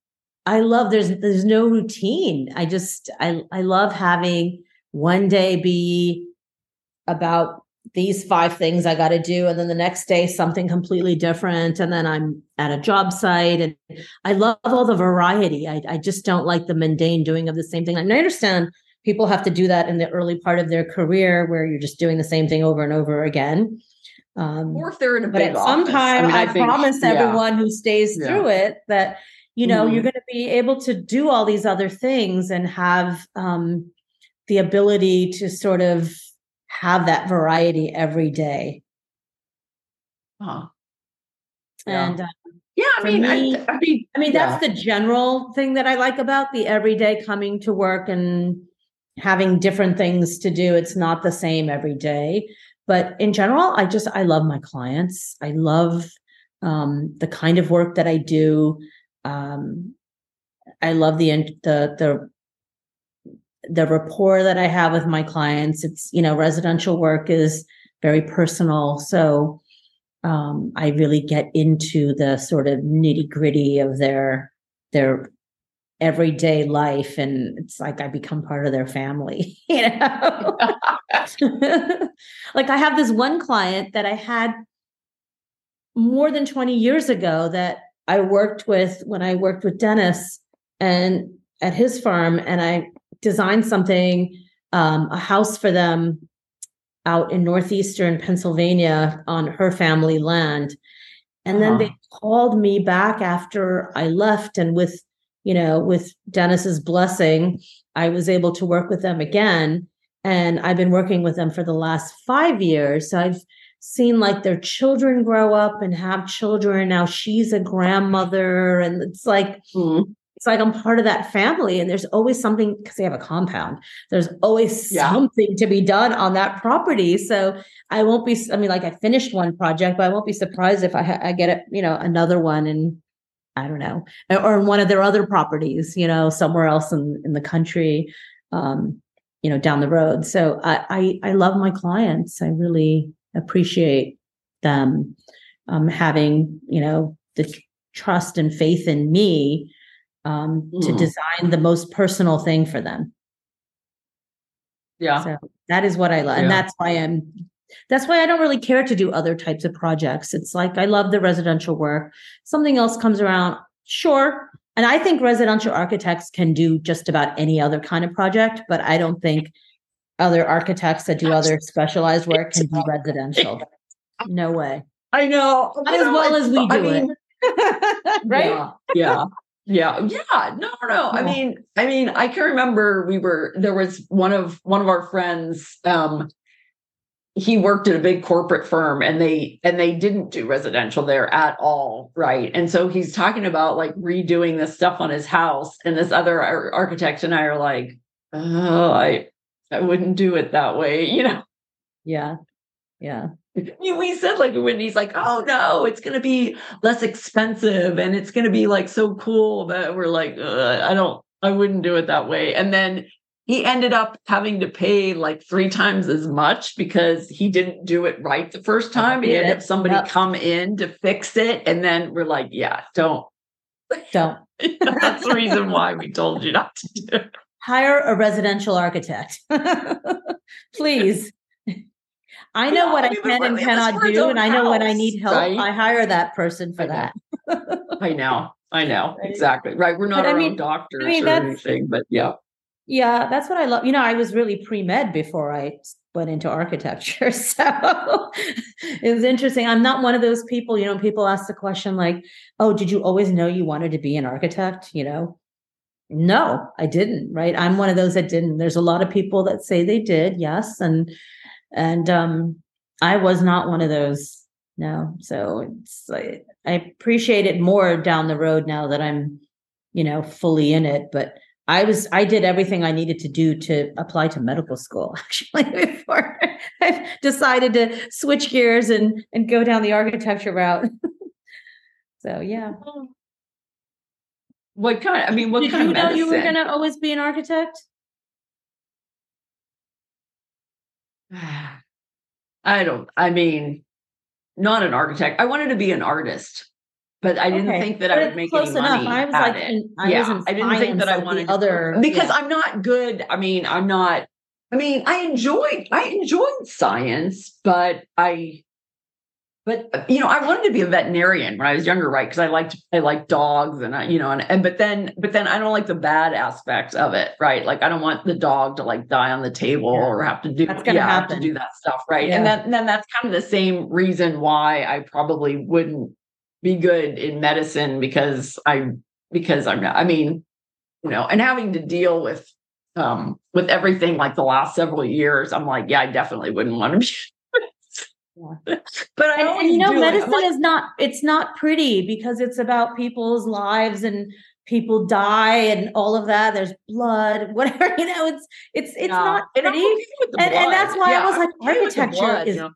i love there's there's no routine i just i i love having one day be about these five things i got to do and then the next day something completely different and then i'm at a job site and i love all the variety i, I just don't like the mundane doing of the same thing and i understand people have to do that in the early part of their career where you're just doing the same thing over and over again um, Or if they're in a but big at some office. time i, think- promise yeah. everyone who stays Yeah. through it that you know Mhm. you're going to be able to do all these other things and have um, the ability to sort of have that variety every day Huh. Yeah. and uh, Yeah, I mean, me- I, I mean, I mean, yeah. that's the general thing that I like about the everyday coming to work and having different things to do. It's not the same every day. But in general, I just I love my clients. I love um, the kind of work that I do. Um, I love the the the the rapport that I have with my clients. It's you know residential work is very personal, so um, I really get into the sort of nitty gritty of their their everyday life, and it's like I become part of their family. [LAUGHS] You know, [LAUGHS] like I have this one client that I had more than twenty years ago that I worked with when I worked with Dennis and at his farm, and I designed something, um, a house for them out in northeastern Pennsylvania on her family land. And then they called me back after I left, and with you know, with Dennis's blessing, I was able to work with them again. And I've been working with them for the last five years. So I've seen like their children grow up and have children. Now she's a grandmother, and it's like Mm. It's like I'm part of that family, and there's always something because they have a compound. There's always Yeah. something to be done on that property. So I won't be. I mean, like I finished one project, but I won't be surprised if I, ha- I get it, you know, another one, and I don't know, or in one of their other properties, you know, somewhere else in in the country, um, you know, down the road. So I I, I love my clients. I really appreciate them um, having, you know, the trust and faith in me um, to Mhm. design the most personal thing for them. Yeah. So that is what I love. Yeah. And that's why I'm that's why I don't really care to do other types of projects. It's like I love the residential work. Something else comes around, sure. And I think residential architects can do just about any other kind of project, but I don't think other architects that do other specialized work can do residential. No way. I know. Not as well as we do it. [LAUGHS] right? Yeah, yeah. Yeah. Yeah. No, no. I mean, I mean, I can remember we were there was one of one of our friends, um, he worked at a big corporate firm and they and they didn't do residential there at all right and so he's talking about like redoing this stuff on his house and this other ar- architect and i are like oh i i wouldn't do it that way [LAUGHS] you know Yeah. Yeah. [LAUGHS] we said like when he's like oh no it's going to be less expensive and it's going to be like so cool but we're like i don't i wouldn't do it that way and then he ended up having to pay like three times as much because he didn't do it right the first time. He had somebody yep. come in to fix it. And then we're like, yeah, don't. Don't. [LAUGHS] That's the reason why we told you not to do it. Hire a residential architect. [LAUGHS] Please. I know yeah, what I, I can and cannot do, and I know house, when I need help. Right? I hire that person for I that. [LAUGHS] I know. I know. Right? Exactly. Right. We're not but our I mean, own doctors I mean, or anything, but yeah. Yeah, that's what I love. You know, I was really pre med before I went into architecture. [LAUGHS] So it was interesting. I'm not one of those people, you know, people ask the question like, oh, did you always know you wanted to be an architect? You know, no, I didn't, right? I'm one of those that didn't. There's a lot of people that say they did, yes. And and um I was not one of those. No. So it's like I appreciate it more down the road now that I'm, you know, fully in it. But I was I did everything I needed to do to apply to medical school [LAUGHS] actually before I decided to switch gears and and go down the architecture route. [LAUGHS] so yeah. What kind? I mean, what did kind you know you were going to always be an architect? [SIGHS] I don't. I mean, not an architect. I wanted to be an artist but I didn't okay. think that but I would make any enough. money. I was like, it. I yeah, I didn't think that I wanted other because yeah. I'm not good. I mean, I'm not. I mean, I enjoyed I enjoyed science, but I, but you know, I wanted to be a veterinarian when I was younger, right? Because I liked I liked dogs, and I, you know, and and but then but then I don't like the bad aspects of it, right? Like I don't want the dog to like die on the table yeah. or have to do yeah, have to do that stuff, right? Yeah. And then then that's kind of the same reason why I probably wouldn't be good in medicine because I because I'm not, I mean, you know, and having to deal with um with everything like the last several years, I'm like, yeah, I definitely wouldn't want to be [LAUGHS] yeah. [LAUGHS] but I and, and you know, medicine like, is not it's not pretty because it's about people's lives and people die and all of that. There's blood, [LAUGHS] whatever, you know, it's it's it's yeah. not pretty. And, and, that's why yeah, I was like, architecture blood, is you know?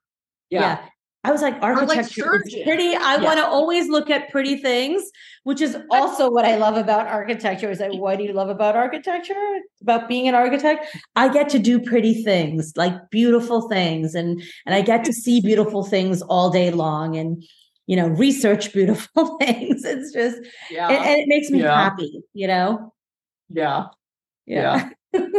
yeah. I was like, architecture like is pretty. I yeah. want to always look at pretty things, which is also what I love about architecture. Is like, [LAUGHS] what do you love about architecture? About being an architect, I get to do pretty things, like beautiful things, and and I get to see beautiful things all day long, and you know, research [LAUGHS] beautiful things. It's just, yeah, and, and it makes me yeah. happy. You know. Yeah. Yeah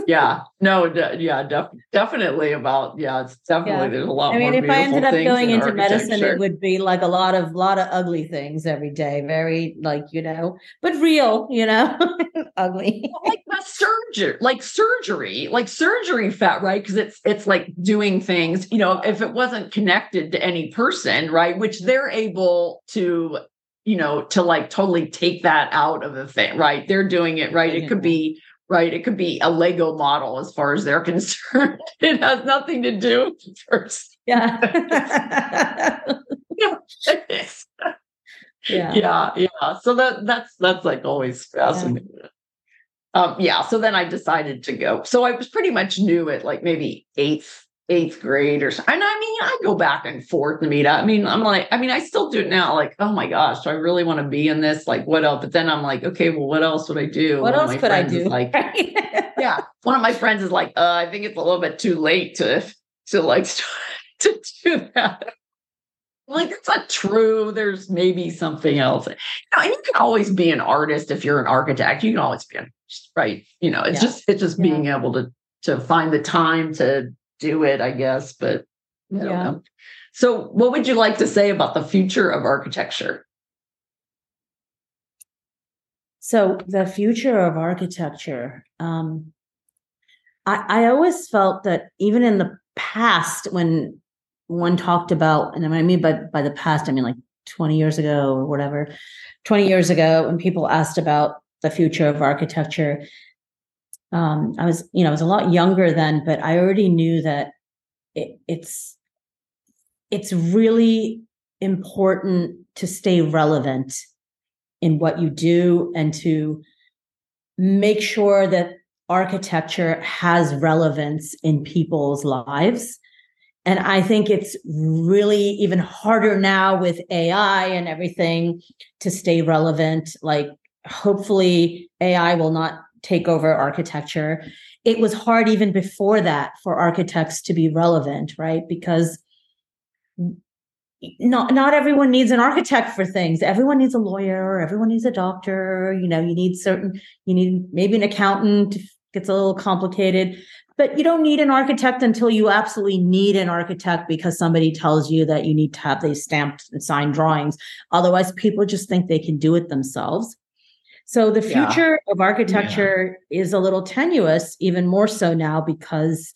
yeah, no, de- yeah, def- definitely about yeah, it's definitely yeah. there's a lot. I mean, if I ended up going into medicine, it would be like a lot of lot of ugly things every day, very like you know, but real, you know, [LAUGHS] ugly. Well, like the surgery, like surgery, like surgery, fat right? Because it's it's like doing things, you know, if it wasn't connected to any person, right, which they're able to you know to like totally take that out of the thing right they're doing it right it could be mm-hmm. Right? It could be a Lego model as far as they're [LAUGHS] concerned. it has nothing to do with the person. [LAUGHS] Yeah. [LAUGHS] yeah. Yeah. Yeah. So that that's that's like always fascinating. Yeah. Um, yeah. So then I decided to go. So I was pretty much new at like maybe eighth eighth grade or something. And I mean, I go back and forth, Namita. I mean, I'm like, I mean, I still do it now. Like, oh my gosh, do I really want to be in this? Like, what else? But then I'm like, okay, well, what else would I do? What else could I do? Like, [LAUGHS] yeah. One of my friends is like, uh, I think it's a little bit too late to to like [LAUGHS] to do that. like, it's not true. There's maybe something else. You know, and you can always be an artist if you're an architect. You can always be an artist, right? You know, it's yeah. just it's just yeah. being able to to find the time to do it, I guess, but I don't yeah. know. So, what would you like to say about the future of architecture? So, the future of architecture, um, I, I always felt that even in the past, when one talked about, and I mean by, by the past, I mean like 20 years ago or whatever, 20 years ago, when people asked about the future of architecture, um, I was, you know, I was a lot younger then, but I already knew that it, it's it's really important to stay relevant in what you do and to make sure that architecture has relevance in people's lives. And I think it's really even harder now with AI and everything to stay relevant. Like, hopefully, AI will not take over architecture. It was hard even before that for architects to be relevant, right? Because not not everyone needs an architect for things. Everyone needs a lawyer everyone needs a doctor. You know you need certain you need maybe an accountant gets a little complicated. But you don't need an architect until you absolutely need an architect because somebody tells you that you need to have these stamped and signed drawings. Otherwise people just think they can do it themselves so the future yeah. of architecture yeah. is a little tenuous even more so now because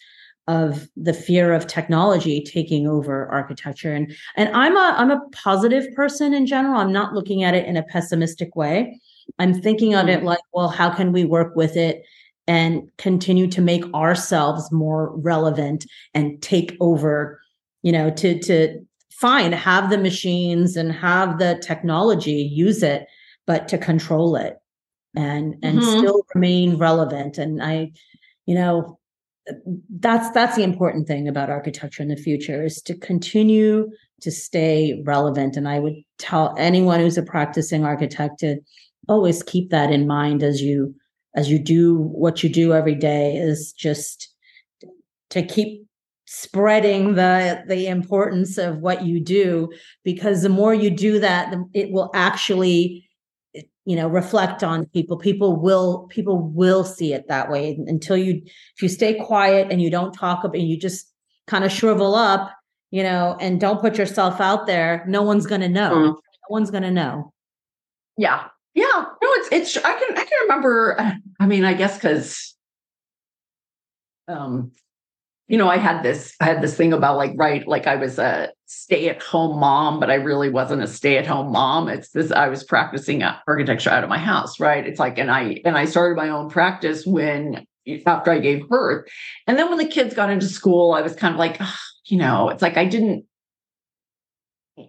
of the fear of technology taking over architecture and and I'm a I'm a positive person in general I'm not looking at it in a pessimistic way I'm thinking of it mm-hmm. like well how can we work with it and continue to make ourselves more relevant and take over you know to to fine have the machines and have the technology use it but to control it and and mm-hmm. still remain relevant and i you know that's that's the important thing about architecture in the future is to continue to stay relevant and i would tell anyone who's a practicing architect to always keep that in mind as you as you do what you do every day is just to keep spreading the the importance of what you do because the more you do that it will actually you know reflect on people. People will people will see it that way. Until you if you stay quiet and you don't talk about and you just kind of shrivel up you know and don't put yourself out there no one's going to know. Mm. no one's going to know. Yeah. Yeah. No it's it's i can i can remember [SIGHS] i mean i guess because um you know, I had this, I had this thing about like, right, like I was a stay at home mom, but I really wasn't a stay at home mom. It's this, I was practicing architecture out of my house, right? It's like, and I, and I started my own practice when, after I gave birth. And then when the kids got into school, I was kind of like, you know, it's like I didn't,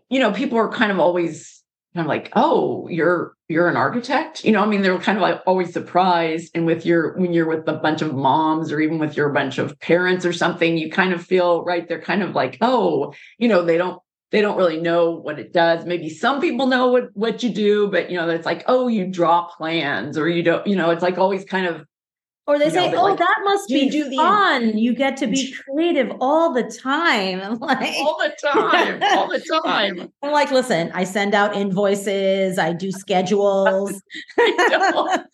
you know, people are kind of always kind of like, oh, you're you're an architect you know i mean they're kind of like always surprised. And with your when you're with a bunch of moms or even with your bunch of parents or something you kind of feel right they're kind of like oh you know they don't they don't really know what it does. Maybe some people know what what you do but you know it's like oh you draw plans or you don't you know it's like always kind of or they you say, "Oh, like, that must be do fun. You get to be [LAUGHS] creative all the time." I'm [LAUGHS] like, all the time, all the time. [LAUGHS] I'm like, listen, I send out invoices, I do schedules. oh,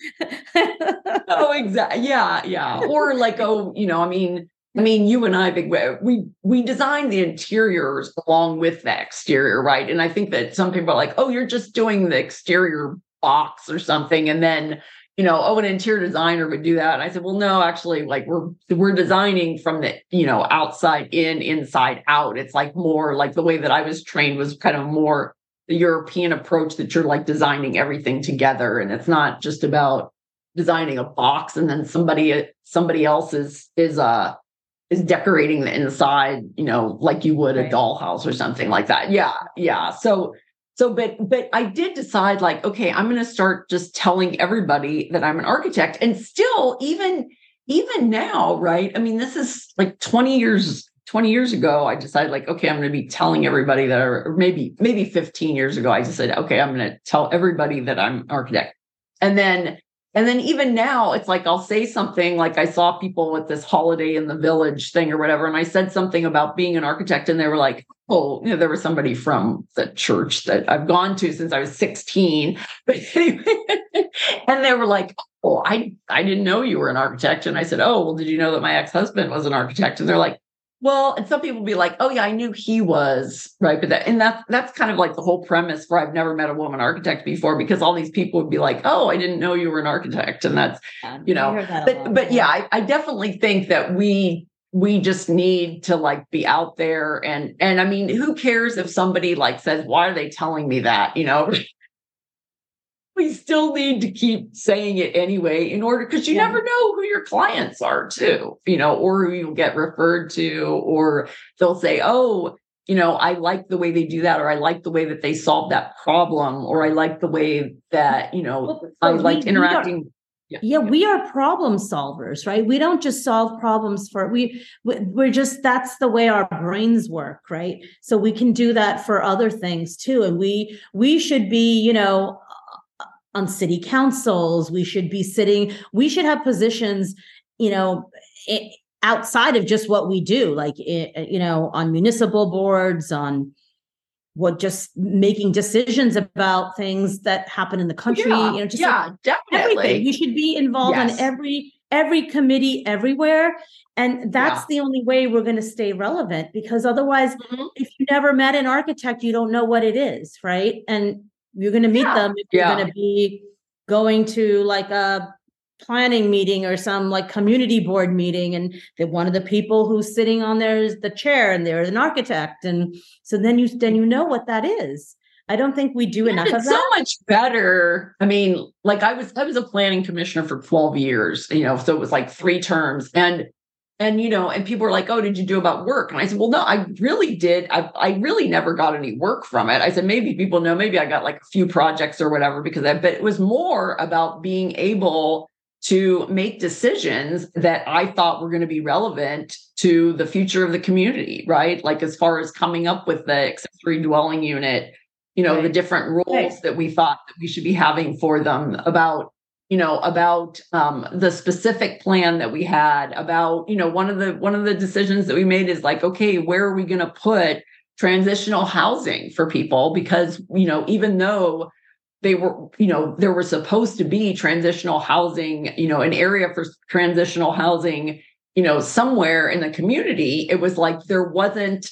exactly. Yeah, yeah. Or like, oh, you know, I mean, I mean, you and I, big we we design the interiors along with the exterior, right? And I think that some people are like, "Oh, you're just doing the exterior box or something," and then you know, oh, an interior designer would do that. And I said, well, no, actually, like we're we're designing from the, you know, outside in, inside out. It's like more like the way that I was trained was kind of more the European approach that you're like designing everything together. And it's not just about designing a box and then somebody somebody else is is uh is decorating the inside, you know, like you would right. a dollhouse or something like that. Yeah. Yeah. So so, but but I did decide like, okay, I'm going to start just telling everybody that I'm an architect, and still, even even now, right? I mean, this is like 20 years 20 years ago, I decided like, okay, I'm going to be telling everybody that, or maybe maybe 15 years ago, I just said, okay, I'm going to tell everybody that I'm an architect, and then and then even now, it's like I'll say something like I saw people with this holiday in the village thing or whatever. And I said something about being an architect, and they were like, oh, you know, there was somebody from the church that I've gone to since I was 16. [LAUGHS] But anyway, and they were like, oh, I, I didn't know you were an architect. And I said, oh, well, did you know that my ex-husband was an architect? And they're like, well, and some people be like, "Oh yeah, I knew he was right," but that and that's that's kind of like the whole premise for I've never met a woman architect before because all these people would be like, "Oh, I didn't know you were an architect," and that's yeah, you know, but but yeah, I, I definitely think that we we just need to like be out there and and I mean, who cares if somebody like says, "Why are they telling me that?" You know, [LAUGHS] we still need to keep saying it anyway in order because you yeah. never know who your clients are too, you know, or who you get referred to, or they'll say, oh, you know, I like the way they do that, or I like the way that they solve that problem, or I like the way that, you know, Well, I but liked we- we are- interacting. Yeah we are problem solvers right? We don't just solve problems for we we- we're just that's the way our brains work right? So we can do that for other things too and we we should be you know uh, on city councils we should be sitting we should have positions you know outside of just what we do like you know on municipal boards on what just making decisions about things that happen in the country yeah, you know just like yeah, everything. definitely. We should be involved Yes. on every every committee everywhere. And that's Yeah. the only way we're going to stay relevant because otherwise, Mhm. if you never met an architect, you don't know what it is, right? And you're going to meet Yeah. them if you're going to be going to like a planning meeting or some like community board meeting and that one of the people who's sitting on there is the chair and they're an architect and so then you then you know what that is i don't think we do And enough of that so much better. I mean, like I was I was a planning commissioner for 12 years, you know, so it was like three terms. And and you know, and people were like, "Oh, did you do about work?" And I said, "Well, no, I really did. I I really never got any work from it." I said, "Maybe people know, maybe I got like a few projects or whatever because I but it was more about being able to make decisions that I thought were going to be relevant to the future of the community, right? Like as far as coming up with the accessory dwelling unit, you know, the different rules Right. that we thought that we should be having for them about you know about um, the specific plan that we had about you know one of the one of the decisions that we made is like okay where are we going to put transitional housing for people because you know even though they were you know there were supposed to be transitional housing you know an area for transitional housing you know somewhere in the community. It was like there wasn't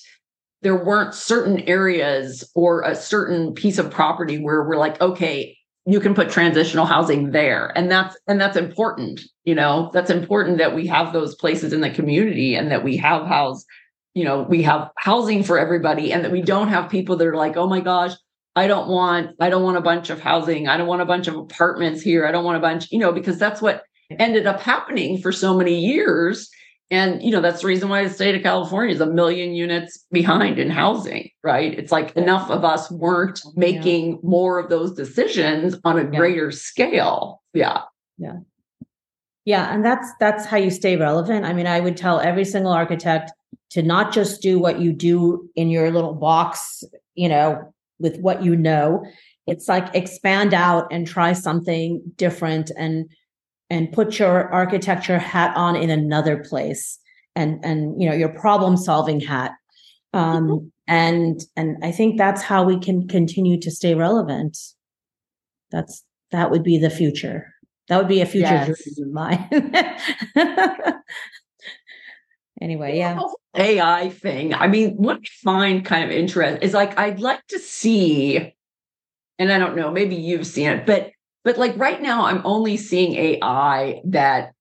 there weren't certain areas or a certain piece of property where we're like okay you can put transitional housing there. And that's and that's important you know that's important that we have those places in the community and that we have house you know we have housing for everybody and that we don't have people that are like oh my gosh i don't want i don't want a bunch of housing i don't want a bunch of apartments here i don't want a bunch you know because that's what ended up happening for so many years and you know that's the reason why the state of california is a million units behind in housing right it's like enough of us weren't Yeah. making more of those decisions on a Yeah. greater scale Yeah. yeah Yeah, and that's that's how you stay relevant. I mean, I would tell every single architect to not just do what you do in your little box, you know, with what you know. It's like expand out and try something different and and put your architecture hat on in another place and and you know, your problem solving hat. Um and and I think that's how we can continue to stay relevant. That's that would be the future. That would be a future Yes. dream of mine. [LAUGHS] anyway, yeah. AI thing. I mean, what I find kind of interesting is like I'd like to see, and I don't know, maybe you've seen it, but but like right now I'm only seeing AI that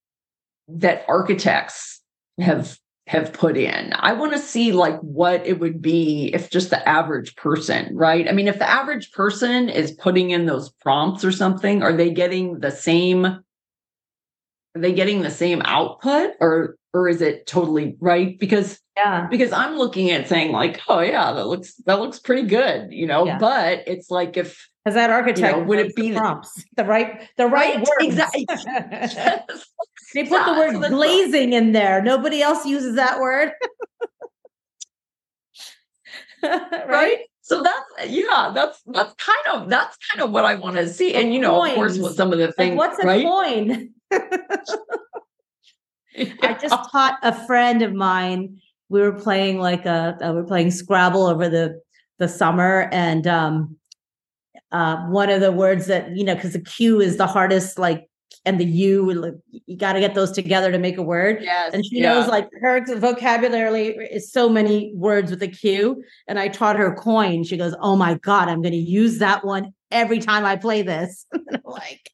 that architects have have put in. I want to see like what it would be if just the average person, right? I mean, if the average person is putting in those prompts or something, are they getting the same are they getting the same output or or is it totally right because Yeah. because i'm looking at saying like oh yeah that looks that looks pretty good you know Yeah. but it's like if as that architect would it be the- prompts, the right, the right, Right, words. exactly. [LAUGHS] they put the word so glazing in there. Nobody else uses that word. [LAUGHS] right? right so that's yeah that's that's kind of that's kind of what i want to see and you know of course with some of the Like, things what's a right quoin? [LAUGHS] [LAUGHS] I just taught a friend of mine. We were playing like a uh, we were playing Scrabble over the the summer, and um, uh, one of the words that you know because the Q is the hardest, like, and the U, you got to get those together to make a word. yes And she yeah. knows like her vocabulary is so many words with a Q. And I taught her quoin. She goes, "Oh my god, I'm going to use that one every time I play this." [LAUGHS] like,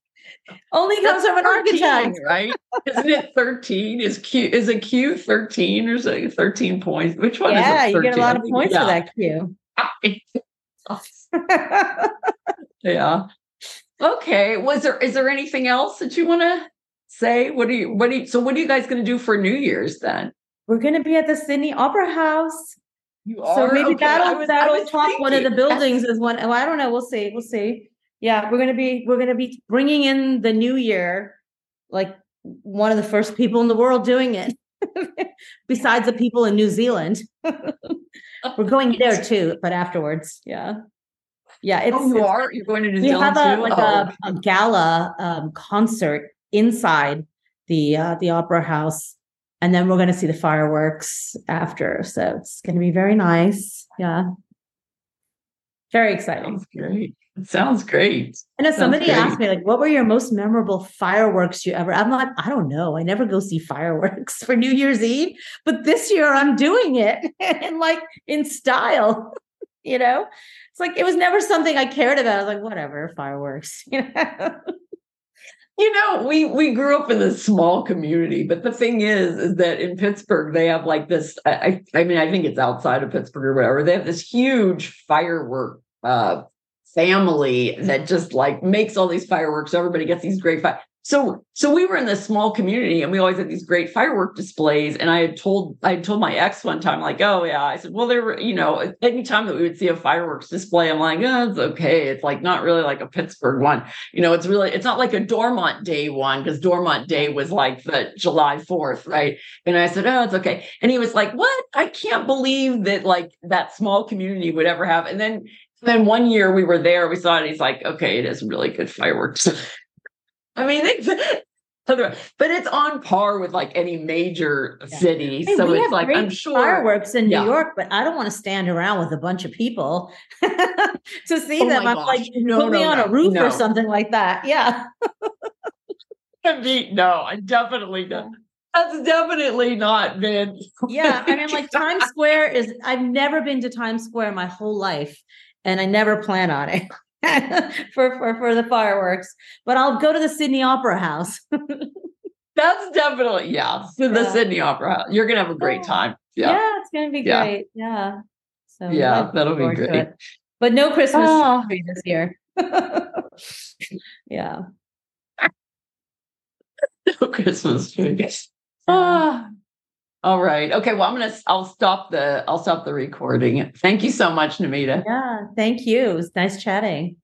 only comes That's from an 13, architect. right isn't it 13 is q is a q 13 or so 13 points which one Yeah, is it you get a 13? lot of points for yeah. that Q. [LAUGHS] yeah okay was there is there anything else that you want to say what do you what do you so what are you guys going to do for new year's then We're going to be at the Sydney Opera House. You are So maybe Okay, that'll was- that'll top one of the buildings as one. Oh, I don't know. We'll see. We'll see. Yeah, we're gonna be we're gonna be bringing in the new year, like one of the first people in the world doing it, [LAUGHS] besides the people in New Zealand. [LAUGHS] we're going there too, but afterwards, yeah, yeah. It's, Oh, you it's- are? You're going to New we Zealand have a too? like Oh, a, a gala um, concert inside the uh, the opera house, and then we're going to see the fireworks after. So it's going to be very nice. Yeah, very exciting. Great. It sounds great. And if sounds somebody asked me like, "What were your most memorable fireworks you ever?" I'm like, I don't know. I never go see fireworks [LAUGHS] for New Year's Eve, but this year I'm doing it [LAUGHS] and like in style. [LAUGHS] You know, it's like it was never something I cared about. I was like, whatever, fireworks. You know. You know, we we grew up in this small community, but the thing is, is that in Pittsburgh they have like this. I I I mean, I think it's outside of Pittsburgh or whatever. They have this huge firework uh, family that just like makes all these fireworks. Everybody gets these great fire. So so we were in this small community, and we always had these great firework displays. And I had told I had told my ex one time, like, oh yeah, I said, well, there were you know, anytime that we would see a fireworks display, I'm like, oh, it's okay. It's like not really like a Pittsburgh one you know, it's really, it's not like a Dormont Day one because Dormont Day was like the July 4th, right? And I said, oh, it's okay. And he was like, what? I can't believe that like that small community would ever have. And then, then one year we were there, we saw it. He's like, okay, it is really good fireworks. [LAUGHS] I mean, it's, [LAUGHS] but it's on par with like any major Yeah. city. Hey, so we it's have like, great I'm sure. fireworks in Yeah. New York, but I don't want to stand around with a bunch of people [LAUGHS] to see Oh them. I'm gosh. like, No, put me no, on no, a roof no. or something like that. Yeah. I mean, no, I definitely don't. That's definitely not been. Yeah. I mean, like Times Square is, I've never been to Times Square my whole life, and I never plan on it. [LAUGHS] for, for for the fireworks, but I'll go to the Sydney Opera House. [LAUGHS] That's definitely yeah. So the Yeah. Sydney Opera House. You're gonna have a great Oh, time. Yeah, Yeah. it's gonna be Yeah. great. Yeah. So Yeah, that'll be great. But no Christmas Ah. tree this year. [LAUGHS] yeah. No Christmas tree. Ah. All right. Okay. Well, I'm gonna. I'll stop the. I'll stop the recording. Thank you so much, Namita. Yeah. Thank you. It was nice chatting.